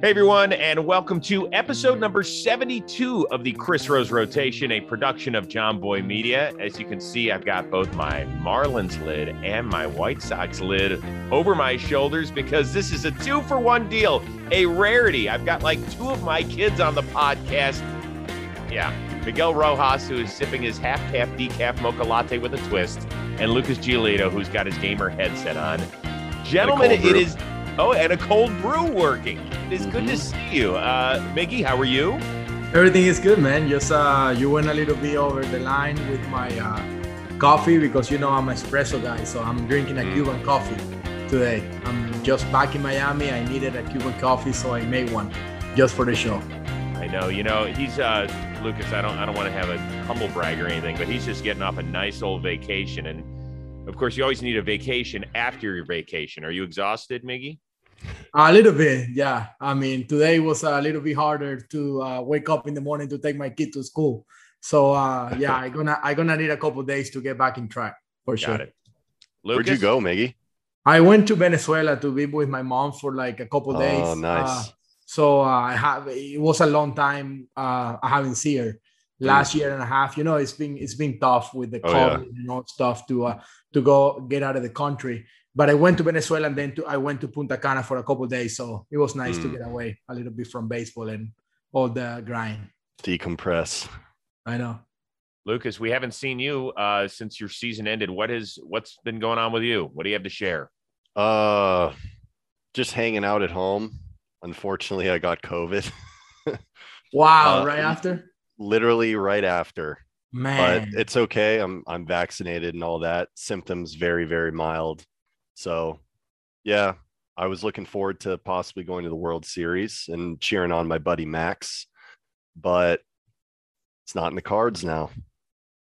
Hey everyone, and welcome to episode number 72 of the Chris Rose Rotation, a production of Jomboy Media. As you can see, I've got both my Marlins lid and my White Sox lid over my shoulders because this is a two for one deal, a rarity. I've got like two of my kids on the podcast. Yeah, Miguel Rojas, who is sipping his half calf decaf mocha latte with a twist, and Lucas Giolito, who's got his gamer headset on. Gentlemen, it is Oh, and a cold brew working. It's mm-hmm. good to mm-hmm. see you. Uh, Miggy, how are you? Everything is good, man. Just uh, you went a little bit over the line with my uh, coffee because you know I'm an espresso guy, so I'm drinking a mm. Cuban coffee today. I'm just back in Miami. I needed a Cuban coffee, so I made one just for the show. I know. You know, he's uh, Lucas. I don't. I don't want to have a humble brag or anything, but he's just getting off a nice old vacation, and of course, you always need a vacation after your vacation. Are you exhausted, Miggy? A little bit, yeah. I mean, today was a little bit harder to uh, wake up in the morning to take my kid to school. So uh, yeah, I gonna I gonna need a couple days to get back in track for Got sure. It. Where'd you go, Miggy? I went to Venezuela to be with my mom for like a couple oh, days. Oh, nice. Uh, so uh, I have it was a long time uh, I haven't seen her last mm. year and a half. You know, it's been it's been tough with the oh, COVID yeah. and all stuff to uh, to go get out of the country but I went to Venezuela and then to, I went to Punta Cana for a couple days. So it was nice mm. to hmm. get away a little bit from baseball and all the grind. Decompress. I know. Lucas, we haven't seen you uh, since your season ended. What is what's been going on with you? What do you have to share? Uh, just hanging out at home. Unfortunately, I got COVID. wow! Uh, right after. Literally right after. Man, but it's okay. I'm I'm vaccinated and all that. Symptoms very very mild. So, yeah, I was looking forward to possibly going to the World Series and cheering on my buddy Max, but it's not in the cards now.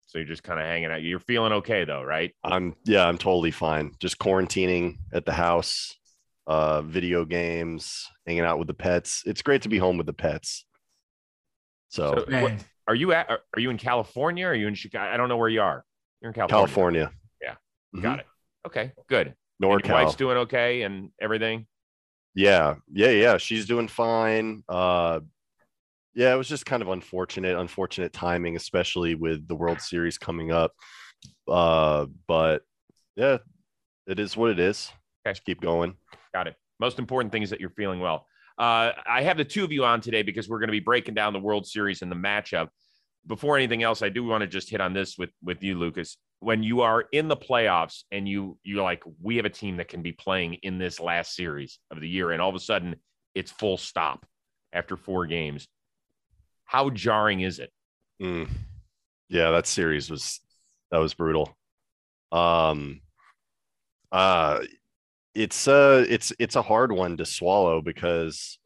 So you're just kind of hanging out. You're feeling okay though, right? I'm yeah, I'm totally fine. Just quarantining at the house, uh, video games, hanging out with the pets. It's great to be home with the pets. So, so what, are you at? Are you in California? Are you in Chicago? I don't know where you are. You're in California. California. Yeah, mm-hmm. got it. Okay, good. NorCal. your wife's doing okay and everything. Yeah, yeah, yeah. She's doing fine. Uh, yeah, it was just kind of unfortunate, unfortunate timing, especially with the World Series coming up. Uh, but yeah, it is what it is. Okay. Just keep going. Got it. Most important thing is that you're feeling well. Uh, I have the two of you on today because we're going to be breaking down the World Series and the matchup. Before anything else, I do want to just hit on this with with you, Lucas when you are in the playoffs and you you're like we have a team that can be playing in this last series of the year and all of a sudden it's full stop after four games. How jarring is it? Mm. yeah that series was that was brutal. Um uh it's uh it's it's a hard one to swallow because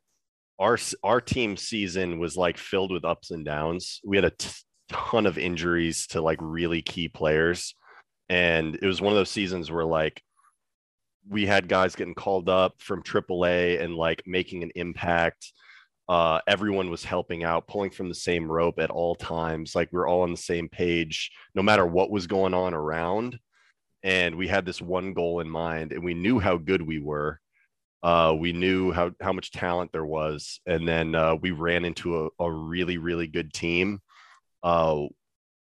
our our team season was like filled with ups and downs. We had a t- ton of injuries to like really key players. And it was one of those seasons where like we had guys getting called up from AAA and like making an impact. Uh, everyone was helping out, pulling from the same rope at all times. Like we we're all on the same page, no matter what was going on around. And we had this one goal in mind, and we knew how good we were. Uh, we knew how how much talent there was, and then uh, we ran into a, a really really good team uh,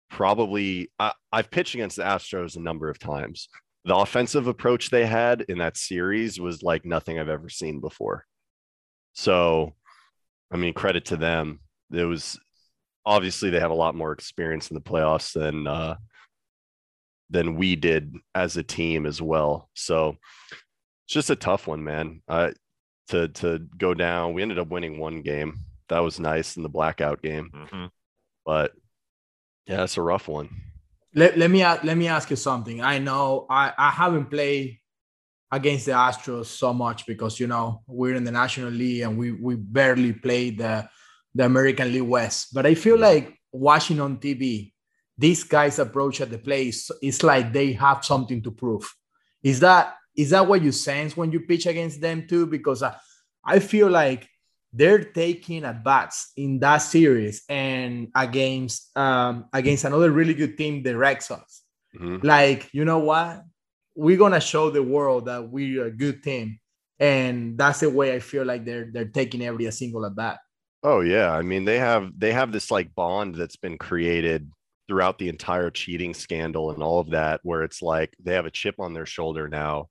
probably I, I've pitched against the Astros a number of times. The offensive approach they had in that series was like nothing I've ever seen before. So, I mean, credit to them. It was obviously they have a lot more experience in the playoffs than uh, than we did as a team as well. So it's just a tough one, man. Uh, to to go down, we ended up winning one game. That was nice in the blackout game. Mm-hmm. But yeah, it's a rough one. Let, let me let me ask you something. I know I, I haven't played against the Astros so much because you know we're in the National League and we we barely play the the American League West. But I feel like watching on TV, these guys approach at the place. It's like they have something to prove. Is that is that what you sense when you pitch against them too? Because I, I feel like they're taking at bats in that series and against um, against another really good team, the Red Sox. Mm-hmm. Like, you know what? We're gonna show the world that we're a good team. and that's the way I feel like they're they're taking every single at bat. Oh yeah, I mean they have they have this like bond that's been created throughout the entire cheating scandal and all of that, where it's like they have a chip on their shoulder now,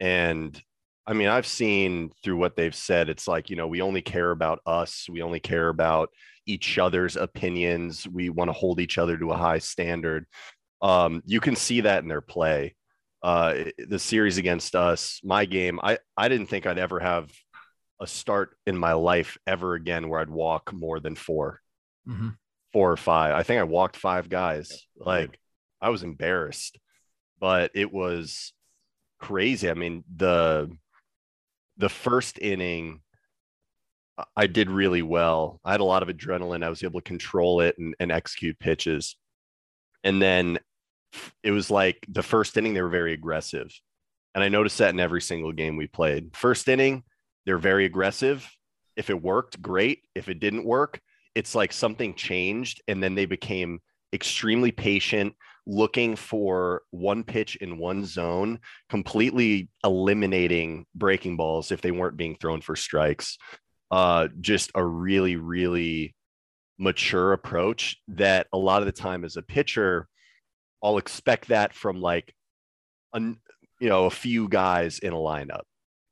and I mean I've seen through what they've said, it's like you know we only care about us, we only care about each other's opinions, we want to hold each other to a high standard. Um, you can see that in their play uh, the series against us, my game, I, I didn't think I'd ever have a start in my life ever again where I'd walk more than 4 mm-hmm. four or five. I think I walked five guys. Like I was embarrassed, but it was crazy. I mean, the the first inning, I did really well. I had a lot of adrenaline. I was able to control it and, and execute pitches. And then it was like the first inning they were very aggressive and i noticed that in every single game we played first inning they're very aggressive if it worked great if it didn't work it's like something changed and then they became extremely patient looking for one pitch in one zone completely eliminating breaking balls if they weren't being thrown for strikes uh just a really really mature approach that a lot of the time as a pitcher I'll expect that from like, an, you know, a few guys in a lineup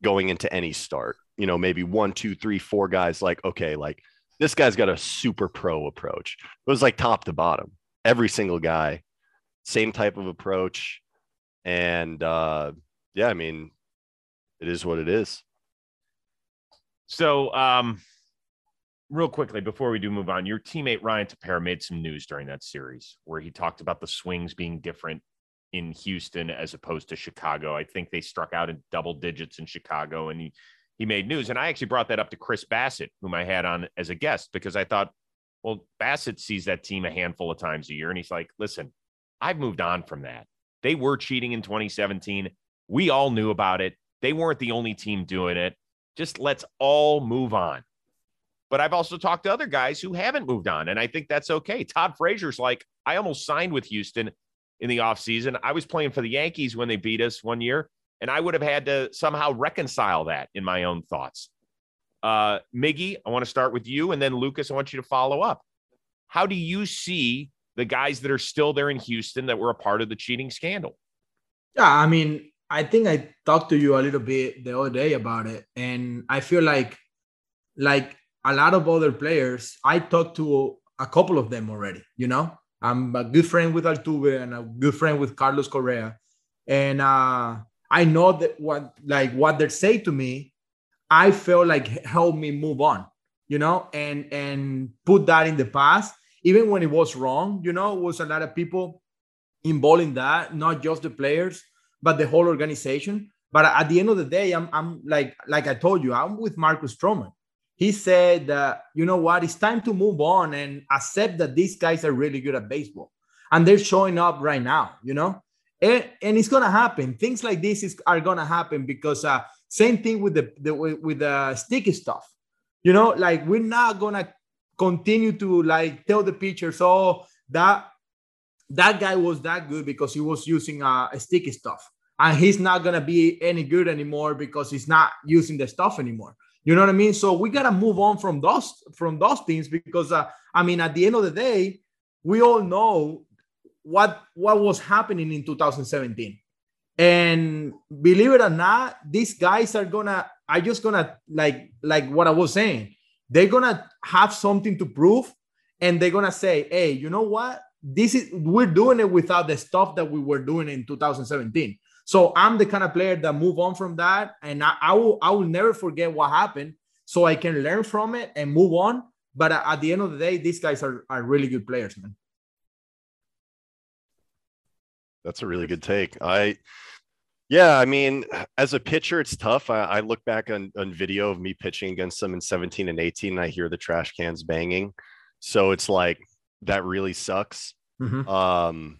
going into any start. You know, maybe one, two, three, four guys. Like, okay, like this guy's got a super pro approach. It was like top to bottom, every single guy, same type of approach, and uh, yeah, I mean, it is what it is. So, um, real quickly before we do move on, your teammate Ryan Tepera made some news during that series where he talked about the swings being different in Houston as opposed to Chicago. I think they struck out in double digits in Chicago and he, he made news. And I actually brought that up to Chris Bassitt, whom I had on as a guest, because I thought, well, Bassitt sees that team a handful of times a year. And he's like, listen, I've moved on from that. They were cheating in 2017. We all knew about it. They weren't the only team doing it. Just let's all move on. But I've also talked to other guys who haven't moved on. And I think that's okay. Todd Frazier's like, I almost signed with Houston in the offseason. I was playing for the Yankees when they beat us one year, and I would have had to somehow reconcile that in my own thoughts. Uh, Miggy, I want to start with you. And then Lucas, I want you to follow up. How do you see the guys that are still there in Houston that were a part of the cheating scandal? Yeah, I mean, I think I talked to you a little bit the other day about it. And I feel like like a lot of other players, I talked to a couple of them already. You know, I'm a good friend with Altuve and a good friend with Carlos Correa, and uh, I know that what like what they say to me, I feel like help me move on. You know, and and put that in the past, even when it was wrong. You know, was a lot of people involved in that, not just the players, but the whole organization. But at the end of the day, I'm, I'm like like I told you, I'm with Marcus Stroman he said that you know what it's time to move on and accept that these guys are really good at baseball and they're showing up right now you know and, and it's gonna happen things like this is, are gonna happen because uh, same thing with the, the with the sticky stuff you know like we're not gonna continue to like tell the pitchers oh that that guy was that good because he was using uh, sticky stuff and he's not gonna be any good anymore because he's not using the stuff anymore you know what I mean? So we gotta move on from those from those things because uh, I mean, at the end of the day, we all know what what was happening in 2017. And believe it or not, these guys are gonna are just gonna like like what I was saying. They're gonna have something to prove, and they're gonna say, "Hey, you know what? This is we're doing it without the stuff that we were doing in 2017." So I'm the kind of player that move on from that, and I, I will I will never forget what happened, so I can learn from it and move on. But at the end of the day, these guys are, are really good players, man. That's a really good take. I, yeah, I mean, as a pitcher, it's tough. I, I look back on, on video of me pitching against them in 17 and 18, and I hear the trash cans banging. So it's like that really sucks. Mm-hmm. Um,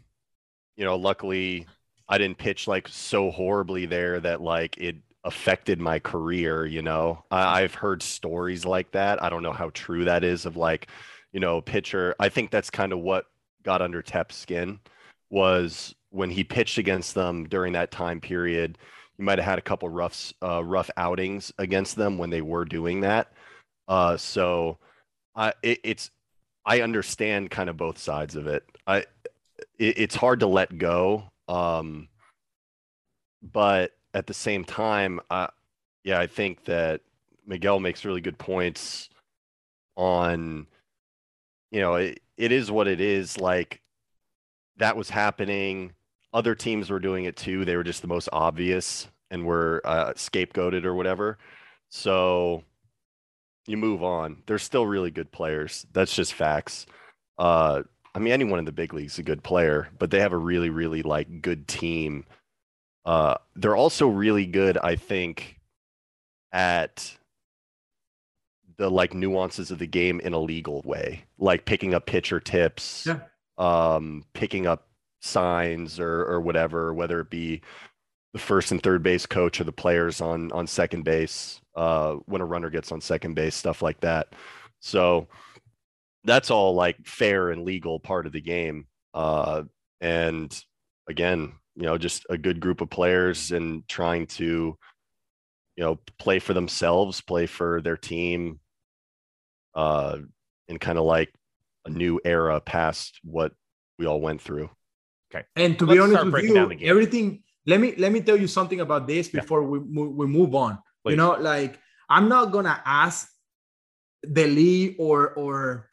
you know, luckily I didn't pitch like so horribly there that like it affected my career. You know, I, I've heard stories like that. I don't know how true that is of like, you know, pitcher. I think that's kind of what got under Tep's skin was when he pitched against them during that time period. you might have had a couple rough uh, rough outings against them when they were doing that. Uh, so I it, it's I understand kind of both sides of it. I it, it's hard to let go, um, but at the same time, uh, yeah, I think that Miguel makes really good points on you know it, it is what it is like that was happening other teams were doing it too. They were just the most obvious and were uh, scapegoated or whatever. So you move on. They're still really good players. That's just facts. Uh i mean anyone in the big leagues is a good player but they have a really really like good team. Uh they're also really good i think at the like nuances of the game in a legal way, like picking up pitcher tips, Yeah. um, picking up signs or or whatever, whether it be the first and third base coach or the players on on second base, uh, when a runner gets on second base, stuff like that. So that's all like fair and legal part of the game. Uh, and again, you know, just a good group of players and trying to, you know, play for themselves, play for their team, uh, in kind of like a new era past what we all went through. And to Let's be honest with you, everything. Let me let me tell you something about this Yeah. before we move, we move on. Please. You know, like I'm not gonna ask the league or or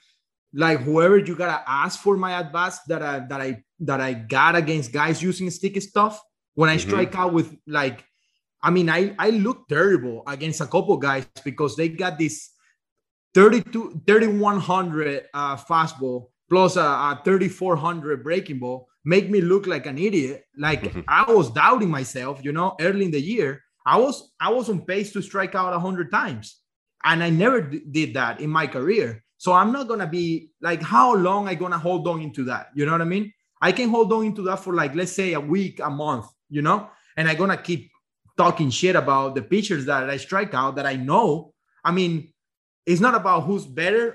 like whoever you gotta ask for my advice that I that I that I got against guys using sticky stuff when I Mhm. strike out with like. I mean, I I look terrible against a couple guys because they got this 32 3100 uh, fastball plus a, a 3400 breaking ball make me look like an idiot. Like Mhm. i was doubting myself you know early in the year. I was i was on pace to strike out 100 times and i never d- did that in my career. So i'm not gonna be like how long i gonna hold on into that? You know what i mean? I can hold on into that for like let's say a week a month you know? And i'm gonna keep talking shit about the pitchers that i strike out that i know. I mean it's not about who's better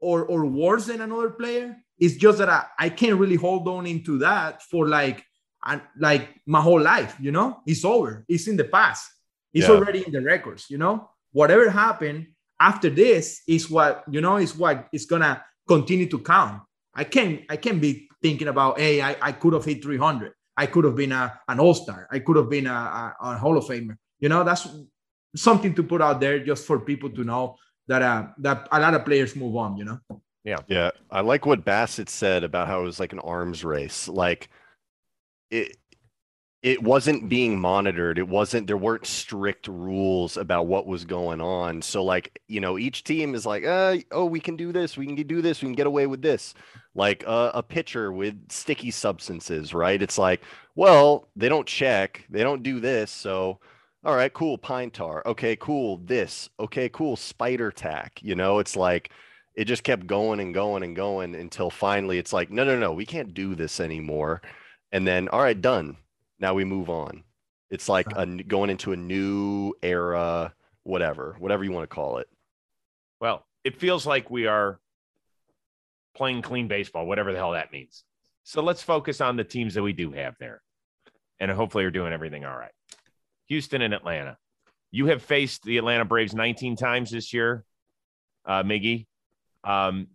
or or worse than another player. It's just that I, I can't really hold on into that for like and like my whole life, you know? It's over. It's in the past. It's Yeah. already in the records, you know? Whatever happened after this is what, you know, is what is gonna continue to count. I can't I can't be thinking about, hey, I, I could have hit 300. I could have been a, an all-star. I could have been a, a, a Hall of Famer. You know, that's something to put out there just for people to know that uh that a lot of players move on, you know. Yeah, Yeah. I like what Bassitt said about how it was like an arms race. Like it it wasn't being monitored. It wasn't there weren't strict rules about what was going on. So like, you know, each team is like, uh, oh, we can do this, we can do this, we can get away with this. Like uh, a pitcher with sticky substances, right? It's like, well, they don't check, they don't do this, so all right, cool, pine tar. Okay, cool, this. Okay, cool, spider tack. You know, it's like it just kept going and going and going until finally it's like, no, no, no, we can't do this anymore. And then, all right, done. Now we move on. It's like a, n- going into a new era, whatever, whatever you want to call it. Well, it feels like we are playing clean baseball, whatever the hell that means. So let's focus on the teams that we do have there. And hopefully, are doing everything all right. Houston and Atlanta. You have faced the Atlanta Braves 19 times this year, uh, Miggy. Um,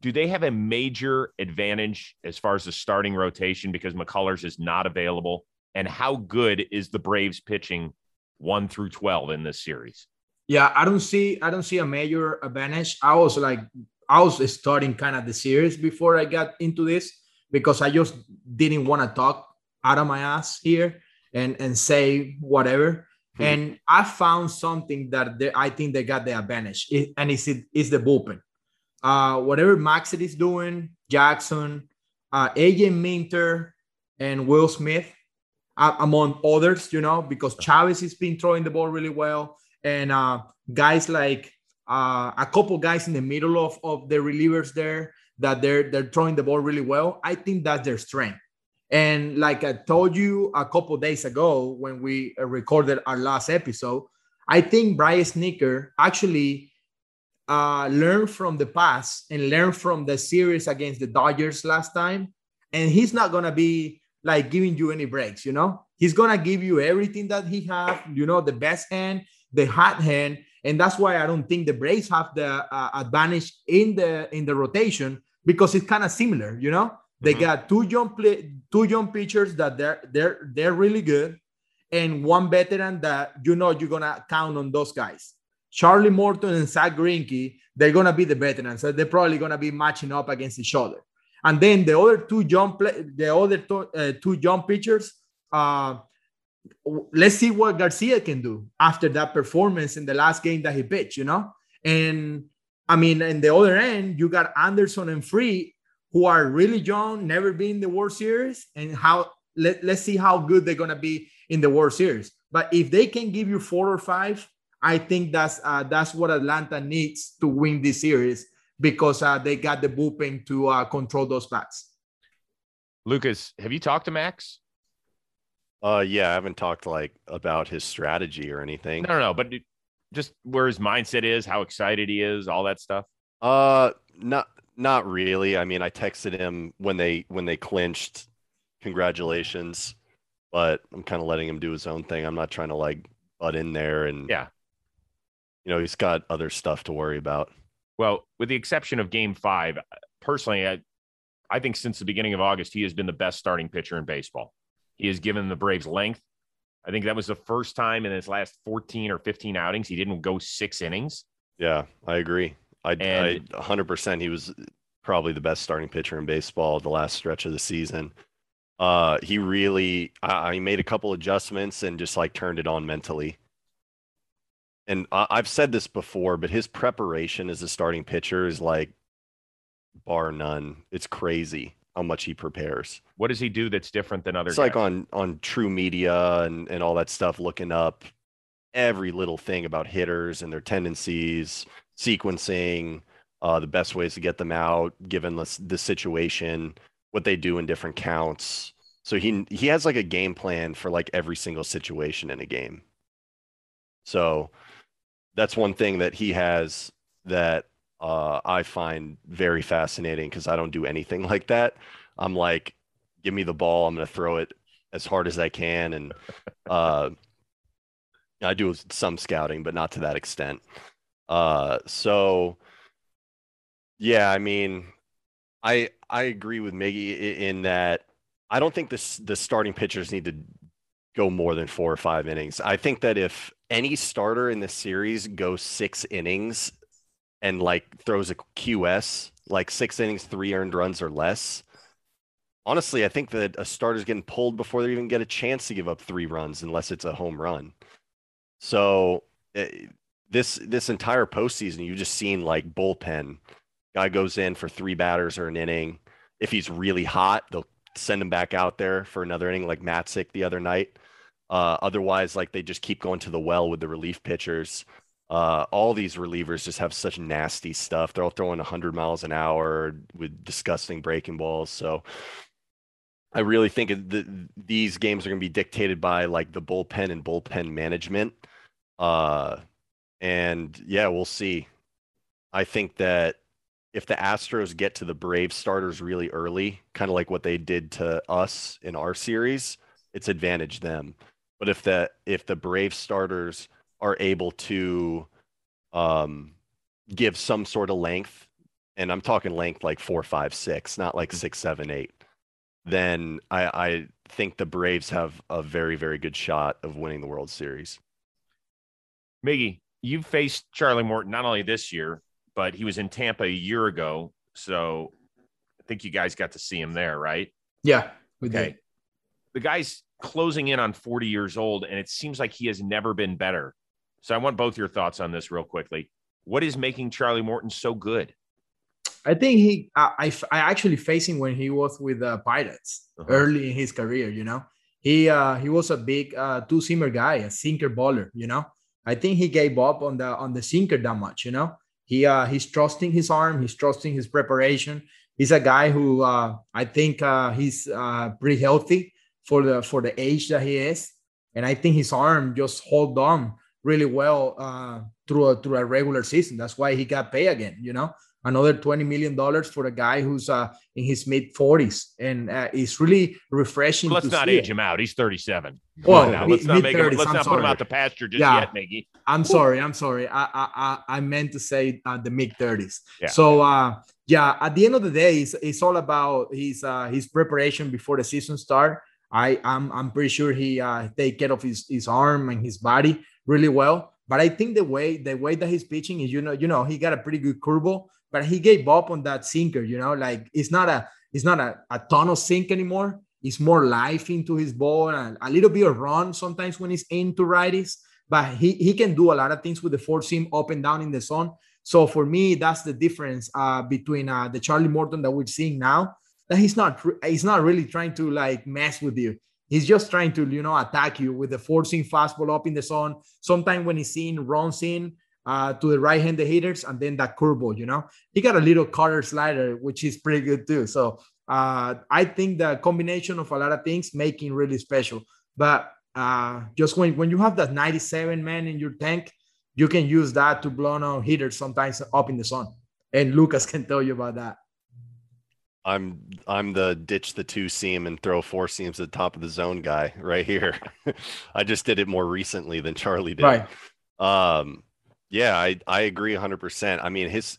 do they have a major advantage as far as the starting rotation because McCullers is not available? And how good is the Braves pitching one through 12 in this series? Yeah, I don't see I don't see a major advantage. I was like I was starting kind of the series before I got into this because I just didn't want to talk out of my ass here and and say whatever. Mhm. And I found something that they, I think they got the advantage, it, and it's it, it's the bullpen. Uh, whatever Matzek is doing, Jackson, uh, AJ Minter, and Will Smith, uh, among others, you know, because Chavez has been throwing the ball really well, and uh, guys like uh, a couple guys in the middle of, of the relievers there that they're they're throwing the ball really well. I think that's their strength. And like I told you a couple days ago when we recorded our last episode, I think Brian Snitker actually uh, learned from the past and learn from the series against the Dodgers last time. And he's not gonna be like giving you any breaks, you know. he's gonna give you everything that he have. You know, the best hand, the hot hand, and that's why I don't think the Braves have the uh, advantage in the in the rotation because it's kind of similar. You know, they mm-hmm. got two young play, two young pitchers that they're they're they're really good, and one veteran that you know you're gonna count on those guys. Charlie Morton and Zack Greinke, they're gonna be the veterans, so they're probably gonna be matching up against each other. And then the other two young play, the other two, uh, two young pitchers, uh, let's see what Garcia can do after that performance in the last game that he pitched, you know? And I mean, in the other end, you got Anderson and Fried, who are really young, never been in the World Series, and how let, let's see how good they're gonna be in the World Series. But if they can give you four or five, I think that's uh, that's what Atlanta needs to win this series because uh, they got the bullpen to uh, control those bats. Lucas, have you talked to Max? Uh, yeah, I haven't talked like about his strategy or anything. No, no, no, but just where his mindset is, how excited he is, all that stuff. Uh, not not really. I mean, I texted him when they when they clinched. Congratulations, but I'm kind of letting him do his own thing. I'm not trying to like butt in there and yeah, you know, he's got other stuff to worry about. Well, with the exception of Game Five, personally, I I think since the beginning of August, he has been the best starting pitcher in baseball. He has given the Braves length. I think that was the first time in his last 14 or 15 outings he didn't go six innings. Yeah, I agree. I, I 100% he was probably the best starting pitcher in baseball the last stretch of the season. Uh, he really, I, I made a couple adjustments and just like turned it on mentally. And I, I've said this before, but his preparation as a starting pitcher is like bar none. It's crazy how much he prepares. What does he do that's different than other? It's guys? like on on TruMedia and and all that stuff, looking up every little thing about hitters and their tendencies, sequencing, uh, the best ways to get them out, given the the situation, what they do in different counts. So he he has like a game plan for like every single situation in a game. So that's one thing that he has that uh, I find very fascinating because I don't do anything like that. I'm like, give me the ball, I'm going to throw it as hard as I can, and uh, I do some scouting, but not to that extent. Uh, so, yeah, I mean, I I agree with Miggy in that I don't think this the starting pitchers need to go more than four or five innings. I think that if any starter in the series goes six innings, and like throws a QS, like six innings, three earned runs or less. Honestly, I think that a starter's getting pulled before they even get a chance to give up three runs, unless it's a home run. So it, eh, this this entire postseason, you've just seen like bullpen. Guy goes in for three batters or an inning. If he's really hot, they'll send him back out there for another inning, like Matzek the other night. Uh, otherwise, like they just keep going to the well with the relief pitchers. Uh, all these relievers just have such nasty stuff. They're all throwing 100 miles an hour with disgusting breaking balls. So I really think the, these games are going to be dictated by like the bullpen and bullpen management. Uh, and yeah, we'll see. I think that if the Astros get to the Brave starters really early, kind of like what they did to us in our series, it's advantage them. But if the if the Brave starters are able to um, give some sort of length, and I'm talking length like four, five, six, not like six, seven, eight, then I, I think the Braves have a very, very good shot of winning the World Series. Miggy, you faced Charlie Morton not only this year, but he was in Tampa a year ago. So I think you guys got to see him there, right? Yeah. okay. Did. The guy's closing in on 40 years old, and it seems like he has never been better. So I want both your thoughts on this real quickly. What is making Charlie Morton so good? I think he, I, I, actually faced him when he was with the Pirates uh-huh. early in his career. You know, he uh, he was a big uh, two seamer guy, a sinker baller. You know, I think he gave up on the on the sinker that much. You know, he uh, he's trusting his arm, he's trusting his preparation. He's a guy who uh, I think uh, he's uh, pretty healthy for the for the age that he is, and I think his arm just hold on really well uh, through a through a regular season. That's why he got paid again. You know, another 20 million dollars for a guy who's uh, in his mid 40s and uh, it's really refreshing let's not age it. him out he's 37 well now, let's not make him, let's I'm not sorry. put him out the pasture just yeah. yet Miggy. i'm sorry i'm sorry i i i meant to say uh, the mid 30s yeah. so uh yeah at the end of the day it's, it's all about his uh his preparation before the season start i i'm, I'm pretty sure he uh take care of his his arm and his body really well but I think the way the way that he's pitching is, you know, you know, he got a pretty good curveball, but he gave up on that sinker. You know, like it's not a it's not a, a ton of sink anymore. It's more life into his ball and a little bit of run sometimes when he's into righties. But he he can do a lot of things with the four seam up and down in the zone. So for me, that's the difference uh, between uh, the Charlie Morton that we're seeing now. That he's not he's not really trying to like mess with you. He's just trying to, you know, attack you with the forcing fastball up in the zone. Sometimes when he's seeing runs in uh, to the right-handed hitters, and then that curveball, you know, he got a little cutter slider, which is pretty good too. So uh, I think the combination of a lot of things making really special. But uh, just when when you have that 97 man in your tank, you can use that to blow on hitters sometimes up in the sun. And Lucas can tell you about that. I'm I'm the ditch the two seam and throw four seams at the top of the zone guy right here. I just did it more recently than Charlie did. Right. Um yeah, I I agree 100%. I mean his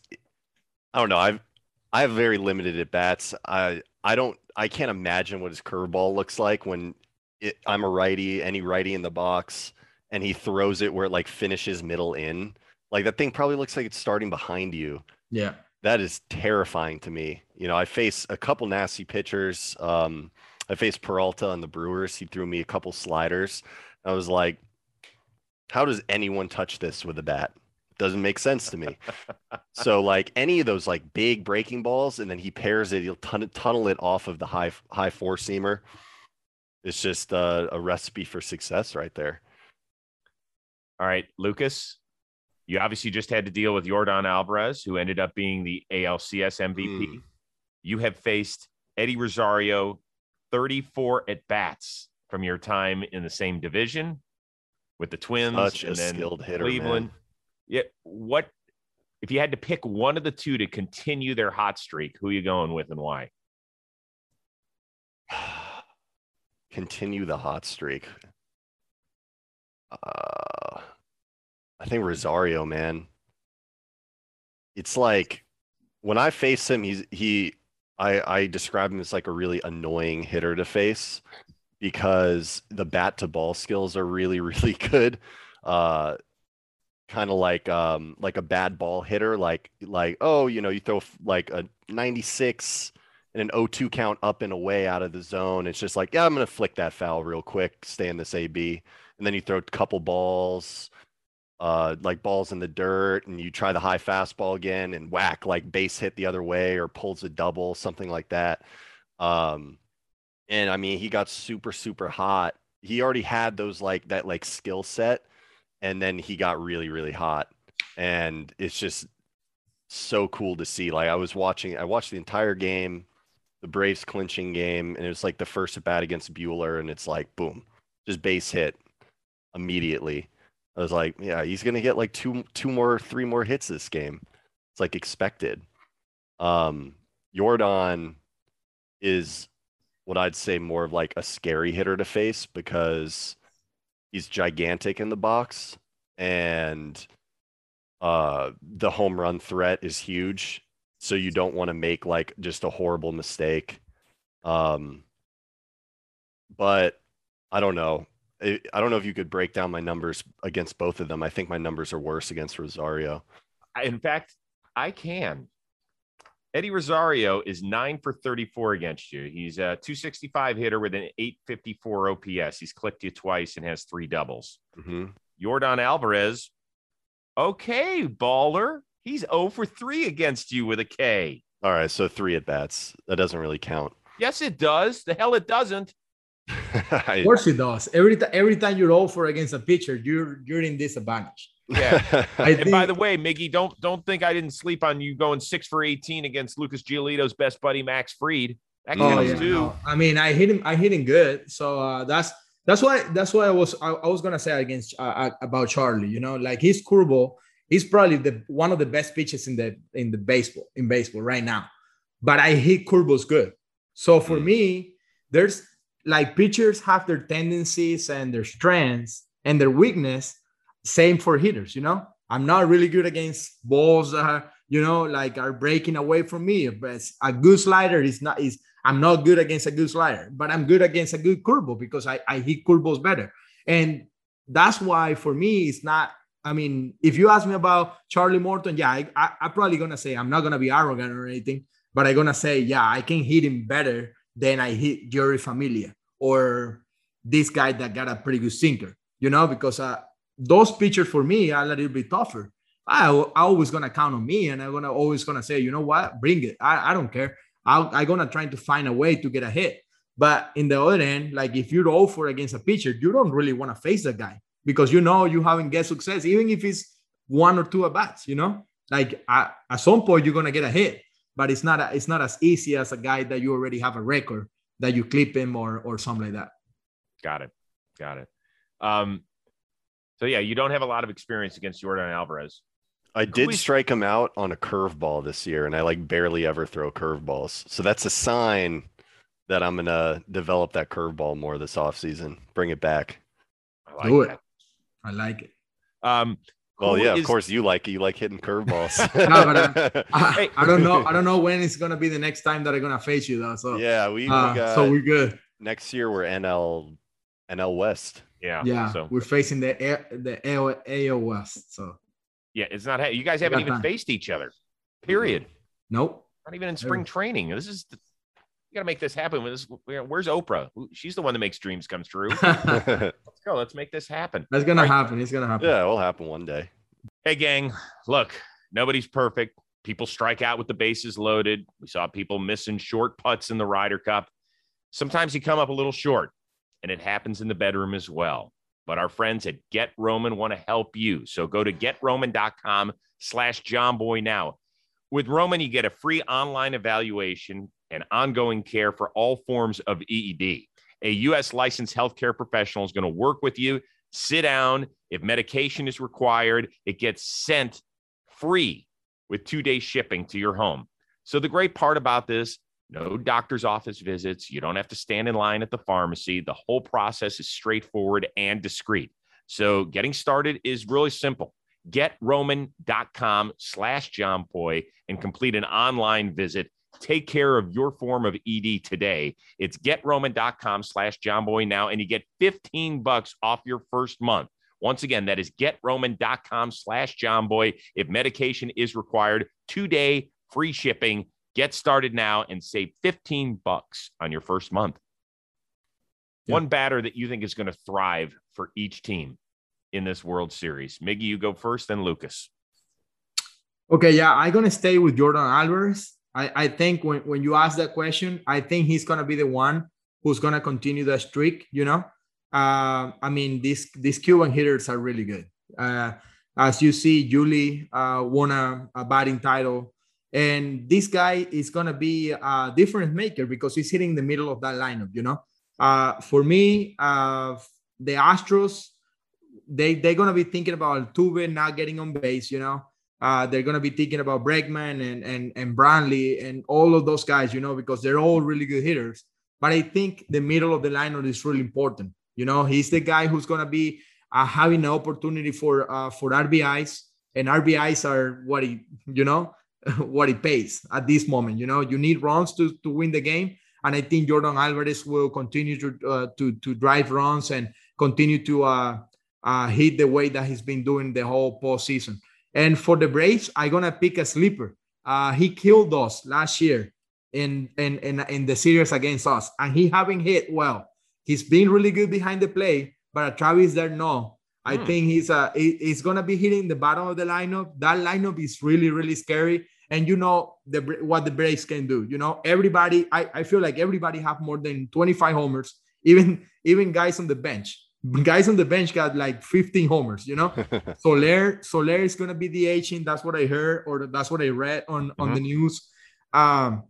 I don't know. I've I have very limited at bats. I I don't I can't imagine what his curveball looks like when it, I'm a righty, any righty in the box and he throws it where it like finishes middle in. Like that thing probably looks like it's starting behind you. Yeah that is terrifying to me. You know, I face a couple nasty pitchers. Um, I faced Peralta on the Brewers. He threw me a couple sliders. I was like, how does anyone touch this with a bat? Doesn't make sense to me. so like any of those like big breaking balls, and then he pairs it, he'll tun- tunnel it off of the high high four seamer. It's just uh, a recipe for success right there. All right, Lucas, you obviously just had to deal with Yordan Alvarez, who ended up being the ALCS MVP. Mm. You have faced Eddie Rosario 34 at bats from your time in the same division with the Twins Such and then hitter, Cleveland. Man. Yeah, what if you had to pick one of the two to continue their hot streak? Who are you going with and why? continue the hot streak. Uh, I think Rosario, man. It's like when I face him, he's he I I describe him as like a really annoying hitter to face because the bat to ball skills are really really good. Uh kind of like um like a bad ball hitter like like oh, you know, you throw like a 96 and an 0-2 count up and away out of the zone. It's just like, yeah, I'm to flick that foul real quick, stay in this AB. And then you throw a couple balls uh, like balls in the dirt and you try the high fastball again and whack like base hit the other way or pulls a double, something like that. Um, and I mean, he got super, super hot. He already had those like that like skill set, and then he got really, really hot. And it's just so cool to see. Like I was watching, I watched the entire game, the Braves clinching game, and it was like the first at bat against Buehler, and it's like boom, just base hit immediately I was like, yeah, he's gonna get like two two more, three more hits this game. It's like expected. Um Yordan is what I'd say more of like a scary hitter to face because he's gigantic in the box and uh the home run threat is huge. So you don't want to make like just a horrible mistake. Um but I don't know. I don't know if you could break down my numbers against both of them. I think my numbers are worse against Rosario. In fact, I can. Eddie Rosario is nine for 34 against you. He's a 265 hitter with an 854 OPS. He's clicked you twice and has three doubles. Mm-hmm. Yordan Alvarez, okay, baller. He's 0 for 3 against you with a K. All right, so three at bats. That doesn't really count. Yes, it does. The hell it doesn't. of course it does. Every time every time you roll for against a pitcher, you're you're in disadvantage. Yeah. and think, by the way, Miggy, don't don't think I didn't sleep on you going six for eighteen against Lucas Giolito's best buddy Max Fried. That oh, yeah, too. No. I mean, I hit him. I hit him good. So uh, that's that's why that's why I was I, I was gonna say against uh, uh about Charlie. You know, like his curveball He's probably the one of the best pitchers in the in the baseball in baseball right now. But I hit curveballs good. So for mm. me, there's like pitchers have their tendencies and their strengths and their weakness. Same for hitters, you know. I'm not really good against balls that you know like are breaking away from me. But a good slider is not is I'm not good against a good slider, but I'm good against a good curveball because I, I hit curveballs better. And that's why for me it's not I mean, if you ask me about Charlie Morton, yeah, I, I, am probably gonna say I'm not gonna be arrogant or anything, but I'm gonna say, yeah, I can hit him better than I hit Jerry Familia or this guy that got a pretty good sinker, you know, because uh, those pitchers for me are a little bit tougher. I, I always gonna count on me, and I'm gonna always gonna say, you know what, bring it. I, I don't care. i I'm gonna try to find a way to get a hit. But in the other end, like if you're over against a pitcher, you don't really want to face that guy because you know you haven't get success, even if it's one or two at bats. You know, like at, at some point you're gonna get a hit, but it's not a, it's not as easy as a guy that you already have a record that you clip him or or something like that. Got it, got it. Um, so yeah, you don't have a lot of experience against Yordan Alvarez. I did strike him out on a curveball this year, and I like barely ever throw curveballs. So that's a sign that I'm gonna develop that curveball more this offseason. Bring it back. I like Do it. I like it. Um, well, yeah, is... of course you like it. You like hitting curveballs. no, but I, I, I, don't know. I don't know when it's gonna be the next time that I'm gonna face you though. So yeah, we, uh, got, so we're good. Next year we're NL NL West. Yeah, yeah. So we're facing the the AO, AO West. So yeah, it's not. You guys haven't even time. faced each other. Period. Nope. Not even in spring training. This is the, got to make this happen. With this, where's Oprah? She's the one that makes dreams come true. let's go. Let's make this happen. That's gonna right. happen. It's gonna happen. Yeah, it will happen one day. Hey, gang. Look, nobody's perfect. People strike out with the bases loaded. We saw people missing short putts in the Ryder Cup. Sometimes you come up a little short, and it happens in the bedroom as well. But our friends at Get Roman want to help you. So go to getroman.com slash Jomboy now. With Roman, you get a free online evaluation and ongoing care for all forms of EED. A U.S. licensed healthcare professional is going to work with you. Sit down. If medication is required, it gets sent free with two day shipping to your home. So, the great part about this no doctor's office visits. You don't have to stand in line at the pharmacy. The whole process is straightforward and discreet. So, getting started is really simple. GetRoman.com slash Jomboy and complete an online visit Take care of your form of ED today. It's getroman.com slash Jomboy now, and you get 15 bucks off your first month. Once again, that is getroman.com slash Jomboy. If medication is required, two day free shipping. Get started now and save 15 bucks on your first month. Yeah. One batter that you think is going to thrive for each team in this World Series. Miggy, you go first, then Lucas. Okay, yeah, I'm gonna stay with Yordan Alvarez. I, I think when, when you ask that question, I think he's gonna be the one who's gonna continue the streak. You know, uh, I mean these these Cuban hitters are really good. Uh, as you see, Yuli uh, won a, a, batting title, and this guy is gonna be a difference maker because he's hitting the middle of that lineup. You know, uh, for me, uh, the Astros they they're gonna be thinking about Altuve not getting on base. You know, uh, they're going to be thinking about Bregman and, and, and Brantley and all of those guys, you know, because they're all really good hitters. But I think the middle of the lineup is really important. You know, he's the guy who's going to be uh, having an opportunity for uh, for RBIs, and RBIs are what he, you know, what he pays at this moment. You know, you need runs to to win the game, and I think Yordan Alvarez will continue to uh, to to drive runs and continue to uh, uh, hit the way that he's been doing the whole postseason. And for the Braves, I'm gonna pick a sleeper. Uh, he killed us last year in, in in in the series against us, and he haven't hit well. He's been really good behind the play, but Travis d'Arnaud. I hmm. think he's uh he's gonna be hitting the bottom of the lineup. That lineup is really really scary, and you know the what the Braves can do. You know everybody. I I feel like everybody have more than 25 homers, even even guys on the bench guys on the bench got like 15 homers, you know. Soler, Soler is gonna be the agent. That's what I heard, or that's what I read on on mm-hmm. the news. Um,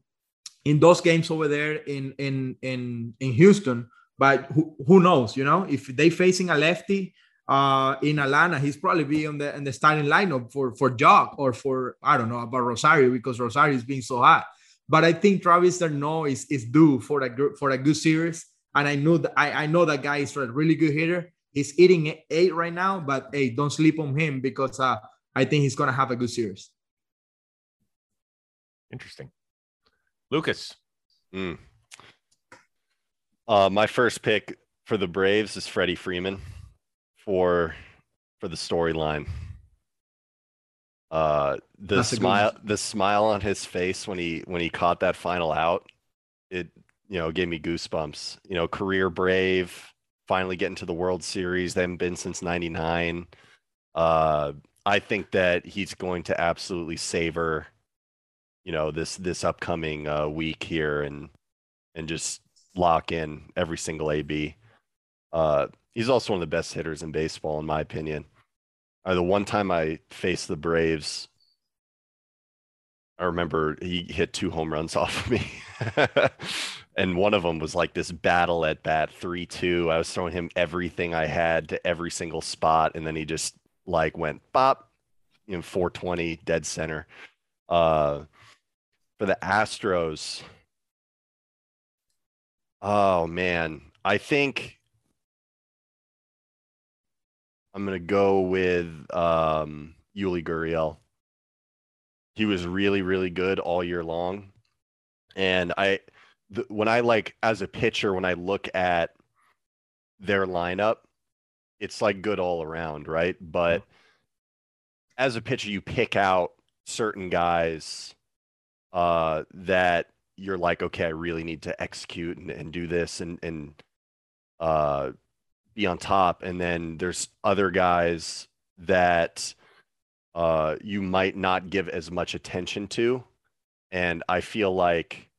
in those games over there in in in in Houston, but who, who knows, you know, if they facing a lefty, uh, in Atlanta, he's probably be on the in the starting lineup for for Joc or for I don't know about Rosario because Rosario is being so hot. But I think Travis d'Arnaud is is due for a for a good series, and I know that I, I know that guy is a really good hitter. He's eating eight right now, but hey, don't sleep on him because uh, I think he's gonna have a good series. Interesting, Lucas. Mm. Uh, my first pick for the Braves is Freddie Freeman for for the storyline. Uh, the That's smile, the smile on his face when he when he caught that final out, it you know gave me goosebumps. You know, career brave, finally getting to the World Series. They haven't been since '99. Uh, I think that he's going to absolutely savor, you know, this this upcoming uh, week here and and just lock in every single AB. Uh, he's also one of the best hitters in baseball, in my opinion. Uh, the one time I faced the Braves, I remember he hit two home runs off of me. and one of them was like this battle at bat 3 2. I was throwing him everything I had to every single spot. And then he just like went bop, in 420 dead center. Uh, for the Astros, oh man, I think I'm gonna go with um, Yuli Gurriel. He was really, really good all year long, and I, the, when I like as a pitcher, when I look at their lineup, it's like good all around, right? But as a pitcher, you pick out certain guys uh, that you're like, okay, I really need to execute and, and do this and and uh, be on top. And then there's other guys that uh, you might not give as much attention to. And I feel like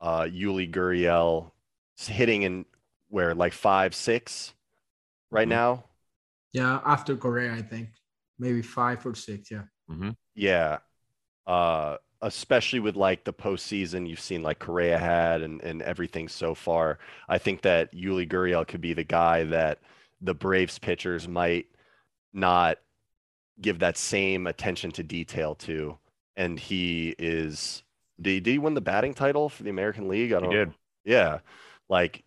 uh, Yuli Gurriel is hitting in where like five, six right Mhm. now. Yeah, after Correa, I think maybe five or six. Yeah. Mm-hmm. Yeah. Uh, especially with like the postseason you've seen like Correa had and, and everything so far. I think that Yuli Gurriel could be the guy that the Braves pitchers might not give that same attention to detail to. And he is did, did he win the batting title for the American League? I don't He did. yeah. Like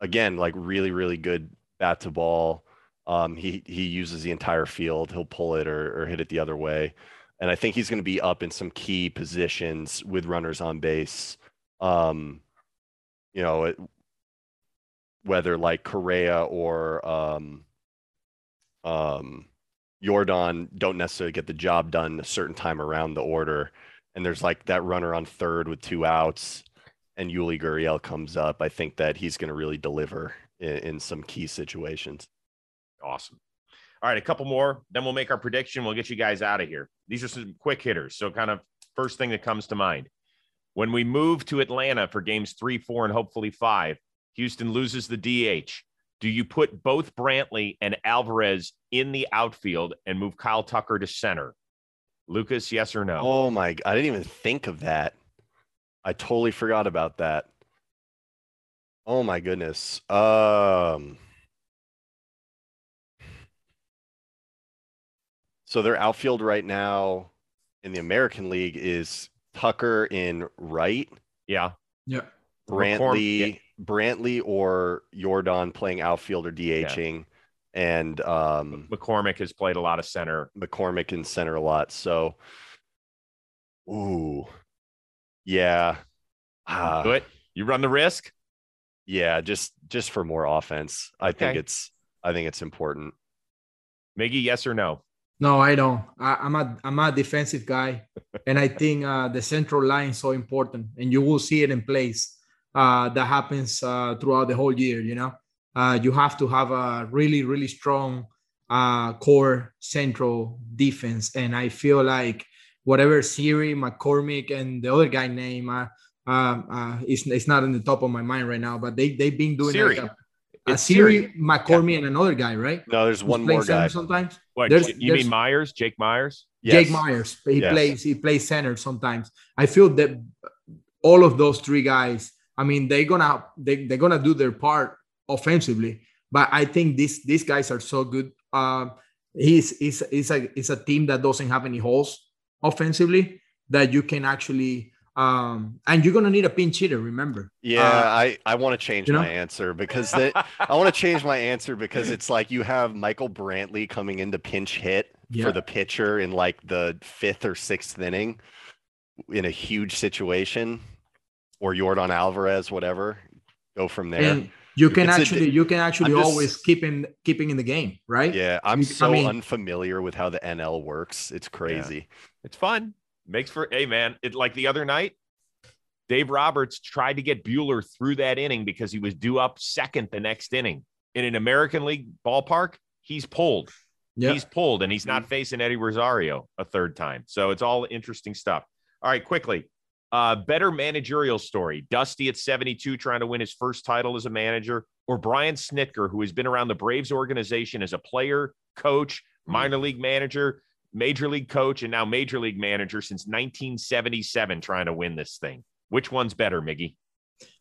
again, like really, really good bat to ball. Um, he he uses the entire field. He'll pull it or, or hit it the other way. And I think he's going to be up in some key positions with runners on base. Um, you know, it, whether like Correa or um, um, Yordan don't necessarily get the job done a certain time around the order. And there's like that runner on third with two outs, and Yuli Gurriel comes up. I think that he's going to really deliver in, in some key situations. Awesome. All right, a couple more, then we'll make our prediction. We'll get you guys out of here. These are some quick hitters. So, kind of first thing that comes to mind when we move to Atlanta for games three, four, and hopefully five, Houston loses the DH. Do you put both Brantley and Alvarez in the outfield and move Kyle Tucker to center? Lucas, yes or no? Oh my! I didn't even think of that. I totally forgot about that. Oh my goodness. Um. So their outfield right now in the American League is Tucker in right, Yeah. Yeah. Brantley, Brantley or Yordan playing outfield or DHing, and um, McCormick has played a lot of center. McCormick in center a lot. So, ooh, yeah, Ah, Do it. You run the risk. yeah, just just for more offense. I think it's I think it's important. Miggy, yes or no? No, I don't. I, I'm a I'm a defensive guy, and I think uh, the central line is so important, and you will see it in place. Uh, that happens uh, throughout the whole year. You know, uh, you have to have a really really strong uh, core central defense, and I feel like whatever Siri, McCormick, and the other guy name, uh, um, uh, it's, it's not in the top of my mind right now, but they they've been doing Siri. like a, a It's Siri, McCormick, and another guy, right? No, there's Who's one more guy. Sometimes. What, There's- you there's- mean Meyers? Jake Meyers? Jake Meyers. He Yes. plays. He plays center sometimes. I feel that all of those three guys. I mean, they're gonna they, they're gonna do their part offensively, but I think these these guys are so good. Uh, he's is is a is a team that doesn't have any holes offensively that you can actually um and you're gonna need a pinch hitter remember Yeah, Uh, I I want to change you know? my answer because that I want to change my answer because it's like you have Michael Brantley coming in to pinch hit Yeah. for the pitcher in like the fifth or sixth inning in a huge situation, or Yordan Alvarez, whatever. Go from there. and you can It's a- actually you can actually just- always keep in keeping in the game right yeah, I'm you- I so mean- unfamiliar with how the NL works. It's crazy. It's fun. Makes for hey man. It like the other night, Dave Roberts tried to get Buehler through that inning because he was due up second the next inning. In an American League ballpark, he's pulled. yeah He's pulled and he's not mm-hmm. facing Eddie Rosario a third time. So it's all interesting stuff. All right, quickly. Uh, better managerial story. Dusty at 72 trying to win his first title as a manager, or Brian Snitker, who has been around the Braves organization as a player, coach, minor league manager, major league coach, and now major league manager since 1977 trying to win this thing. Which one's better, Miggy?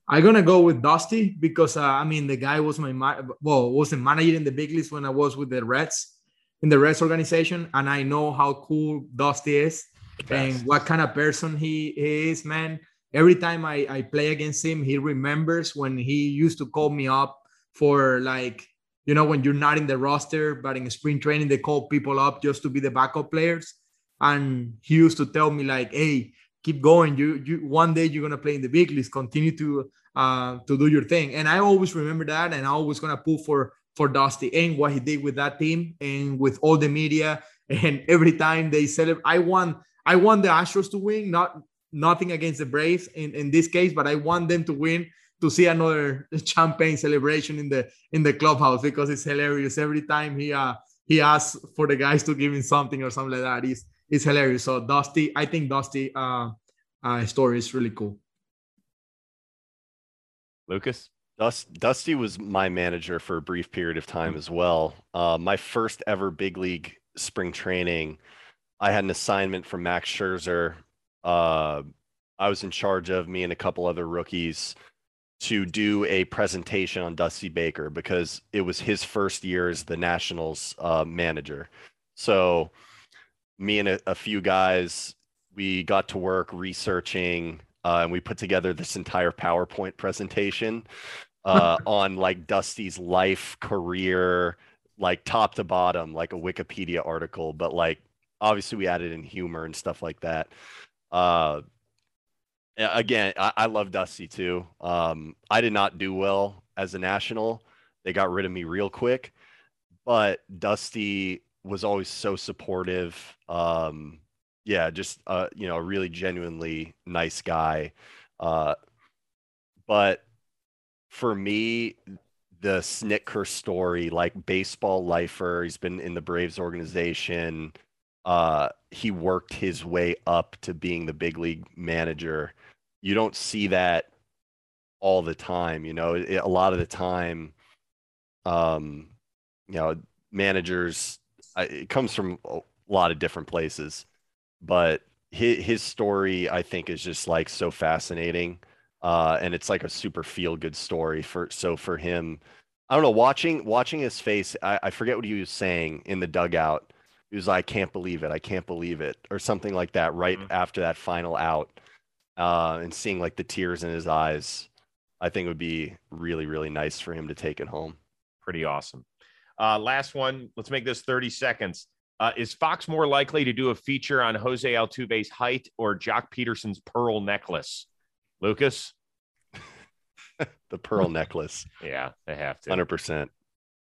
I'm gonna go with Dusty because uh, I mean the guy was my ma- well was a manager in the big leagues when I was with the Reds in the Reds organization, and I know how cool Dusty is and what kind of person he is, man. Every time I, I play against him, he remembers when he used to call me up for like you know when you're not in the roster, but in spring training they call people up just to be the backup players, and he used to tell me like, hey keep going. You you one day you're gonna play in the big leagues. Continue to uh to do your thing. And I always remember that, and I always gonna pull for for Dusty and what he did with that team and with all the media. And every time they celebrate, I want I want the Astros to win, not nothing against the Braves in, in this case, but I want them to win to see another champagne celebration in the in the clubhouse because it's hilarious. Every time he uh he asks for the guys to give him something or something like that. He's it's hilarious. So Dusty, I think Dusty uh, uh story is really cool. Lucas? Dust, Dusty was my manager for a brief period of time as well. Uh, my first ever big league spring training, I had an assignment from Max Scherzer. Uh, I was in charge of me and a couple other rookies to do a presentation on Dusty Baker because it was his first year as the Nationals uh, manager. So, me and a, a few guys, we got to work researching uh, and we put together this entire PowerPoint presentation uh, on like Dusty's life, career, like top to bottom, like a Wikipedia article. But like, obviously, we added in humor and stuff like that. Uh, again, I, I love Dusty too. Um, I did not do well as a national. They got rid of me real quick, but Dusty was always so supportive. Um, yeah, just uh, you know, a really genuinely nice guy. Uh, but for me, the Snitker story, like baseball lifer, he's been in the Braves organization. Uh, he worked his way up to being the big league manager. You don't see that all the time, you know. It, a lot of the time, um, you know, managers. It comes from a lot of different places, but his his story, I think, is just like so fascinating uh, and it's like a super feel good story for so for him. I don't know. Watching watching his face, I, I forget what he was saying in the dugout. He was like, "I can't believe it! I can't believe it," or something like that. Right Mhm. after that final out, uh, and seeing like the tears in his eyes, I think it would be really really nice for him to take it home. Pretty awesome. Uh, last one. Let's make this 30 seconds. Uh, is Fox more likely to do a feature on Jose Altuve's height or Joc Pederson's pearl necklace? Lucas? The pearl necklace, Yeah, they have to. hundred percent.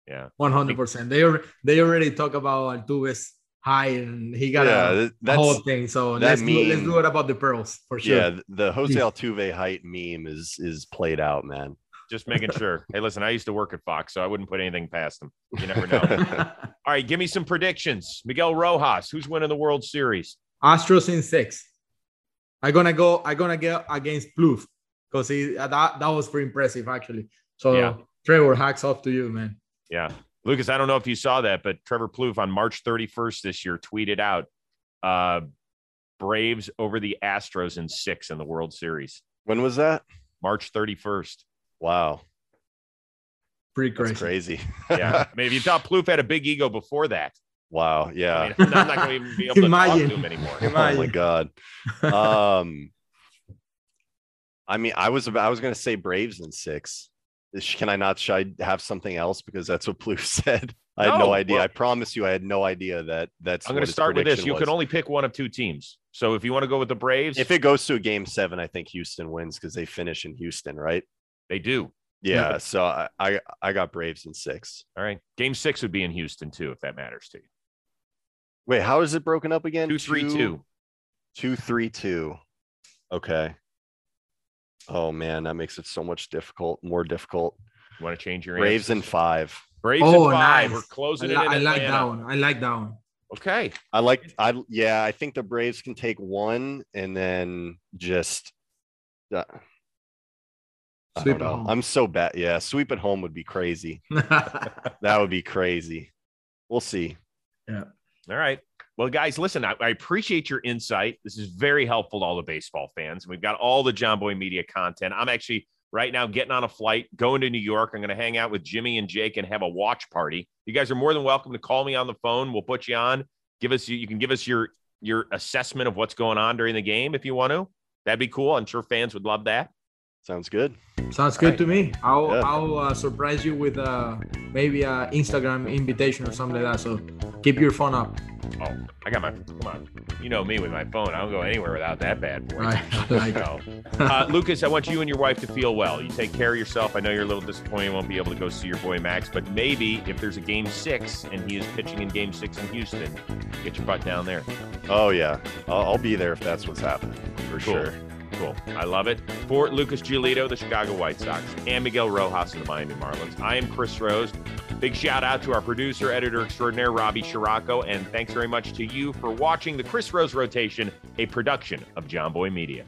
Yeah. One hundred percent. They already they already talk about Altuve's high and he got Yeah, a, th- a whole thing. So let's do, let's do it about the pearls for sure. yeah. The Jose Altuve height meme is is played out, man. Just making sure. hey, listen, I used to work at Fox, so I wouldn't put anything past them. You never know. All right, give me some predictions. Miguel Rojas, who's winning the World Series? Astros in six. I'm gonna go. I'm gonna get against Plouffe because he that that was pretty impressive actually. So Yeah. Trevor, hacks off to you, man. Yeah. Lucas, I don't know if you saw that, but Trevor Plouffe on March 31st this year tweeted out uh, Braves over the Astros in six in the World Series. When was that? March 31st. Wow. pretty crazy. That's crazy. Yeah. I mean, if you thought Plouffe had a big ego before that, wow. Yeah. I mean, I'm not going to even be able to Imagine. talk to him anymore. oh my god. Um, I mean, I was I was gonna say Braves in six. Can I not? Should I have something else because that's what Plouffe said? I had No, no idea. well- I promise you, I had no idea that that's. I'm going to start with this. You was. can only pick one of two teams. So if you want to go with the Braves, If it goes to a game seven, I think Houston wins because they finish in Houston, right? they do. Yeah. Yeah. So I, I I got Braves in six. All right. Game six would be in Houston too, if that matters to you. Wait, how is it broken up again? Two, three, two. Two, three, two. Okay. Oh man, that makes it so much difficult, more difficult. You want to change your Braves answers? in five. Braves Oh, in five. nice. We're closing I, it li- in I like Atlanta. that one. I like that one. Okay. I like I yeah, I think the Braves can take one and then just uh, I Sweep don't know. home. I'm so bad. Yeah, sweep at home would be crazy. That would be crazy. We'll see. Yeah. All right. Well, guys, listen, I, I appreciate your insight. This is very helpful to all the baseball fans. We've got all the Jomboy Media content. I'm actually right now getting on a flight, going to New York. I'm going to hang out with Jimmy and Jake and have a watch party. You guys are more than welcome to call me on the phone. We'll put you on. Give us you can give us your your assessment of what's going on during the game if you want to. That'd be cool. I'm sure fans would love that. Sounds good. Sounds good to me. I'll Yeah. I'll uh, surprise you with uh, maybe a Instagram invitation or something like that. So keep your phone up. Oh, I got my come on. You know me with my phone. I don't go anywhere without that bad boy. Right. I like. So, uh, Lucas, I want you and your wife to feel well. You take care of yourself. I know you're a little disappointed you won't be able to go see your boy Max, but maybe if there's a game six and he is pitching in game six in Houston, get your butt down there. Oh yeah. I'll, I'll be there if that's what's happening for Cool. sure. I love it. For Lucas Giolito, the Chicago White Sox, and Miguel Rojas of the Miami Marlins, I am Chris Rose. Big shout out to our producer, editor extraordinaire, Robbie Scirocco, and thanks very much to you for watching the Chris Rose Rotation, a production of Jomboy Media.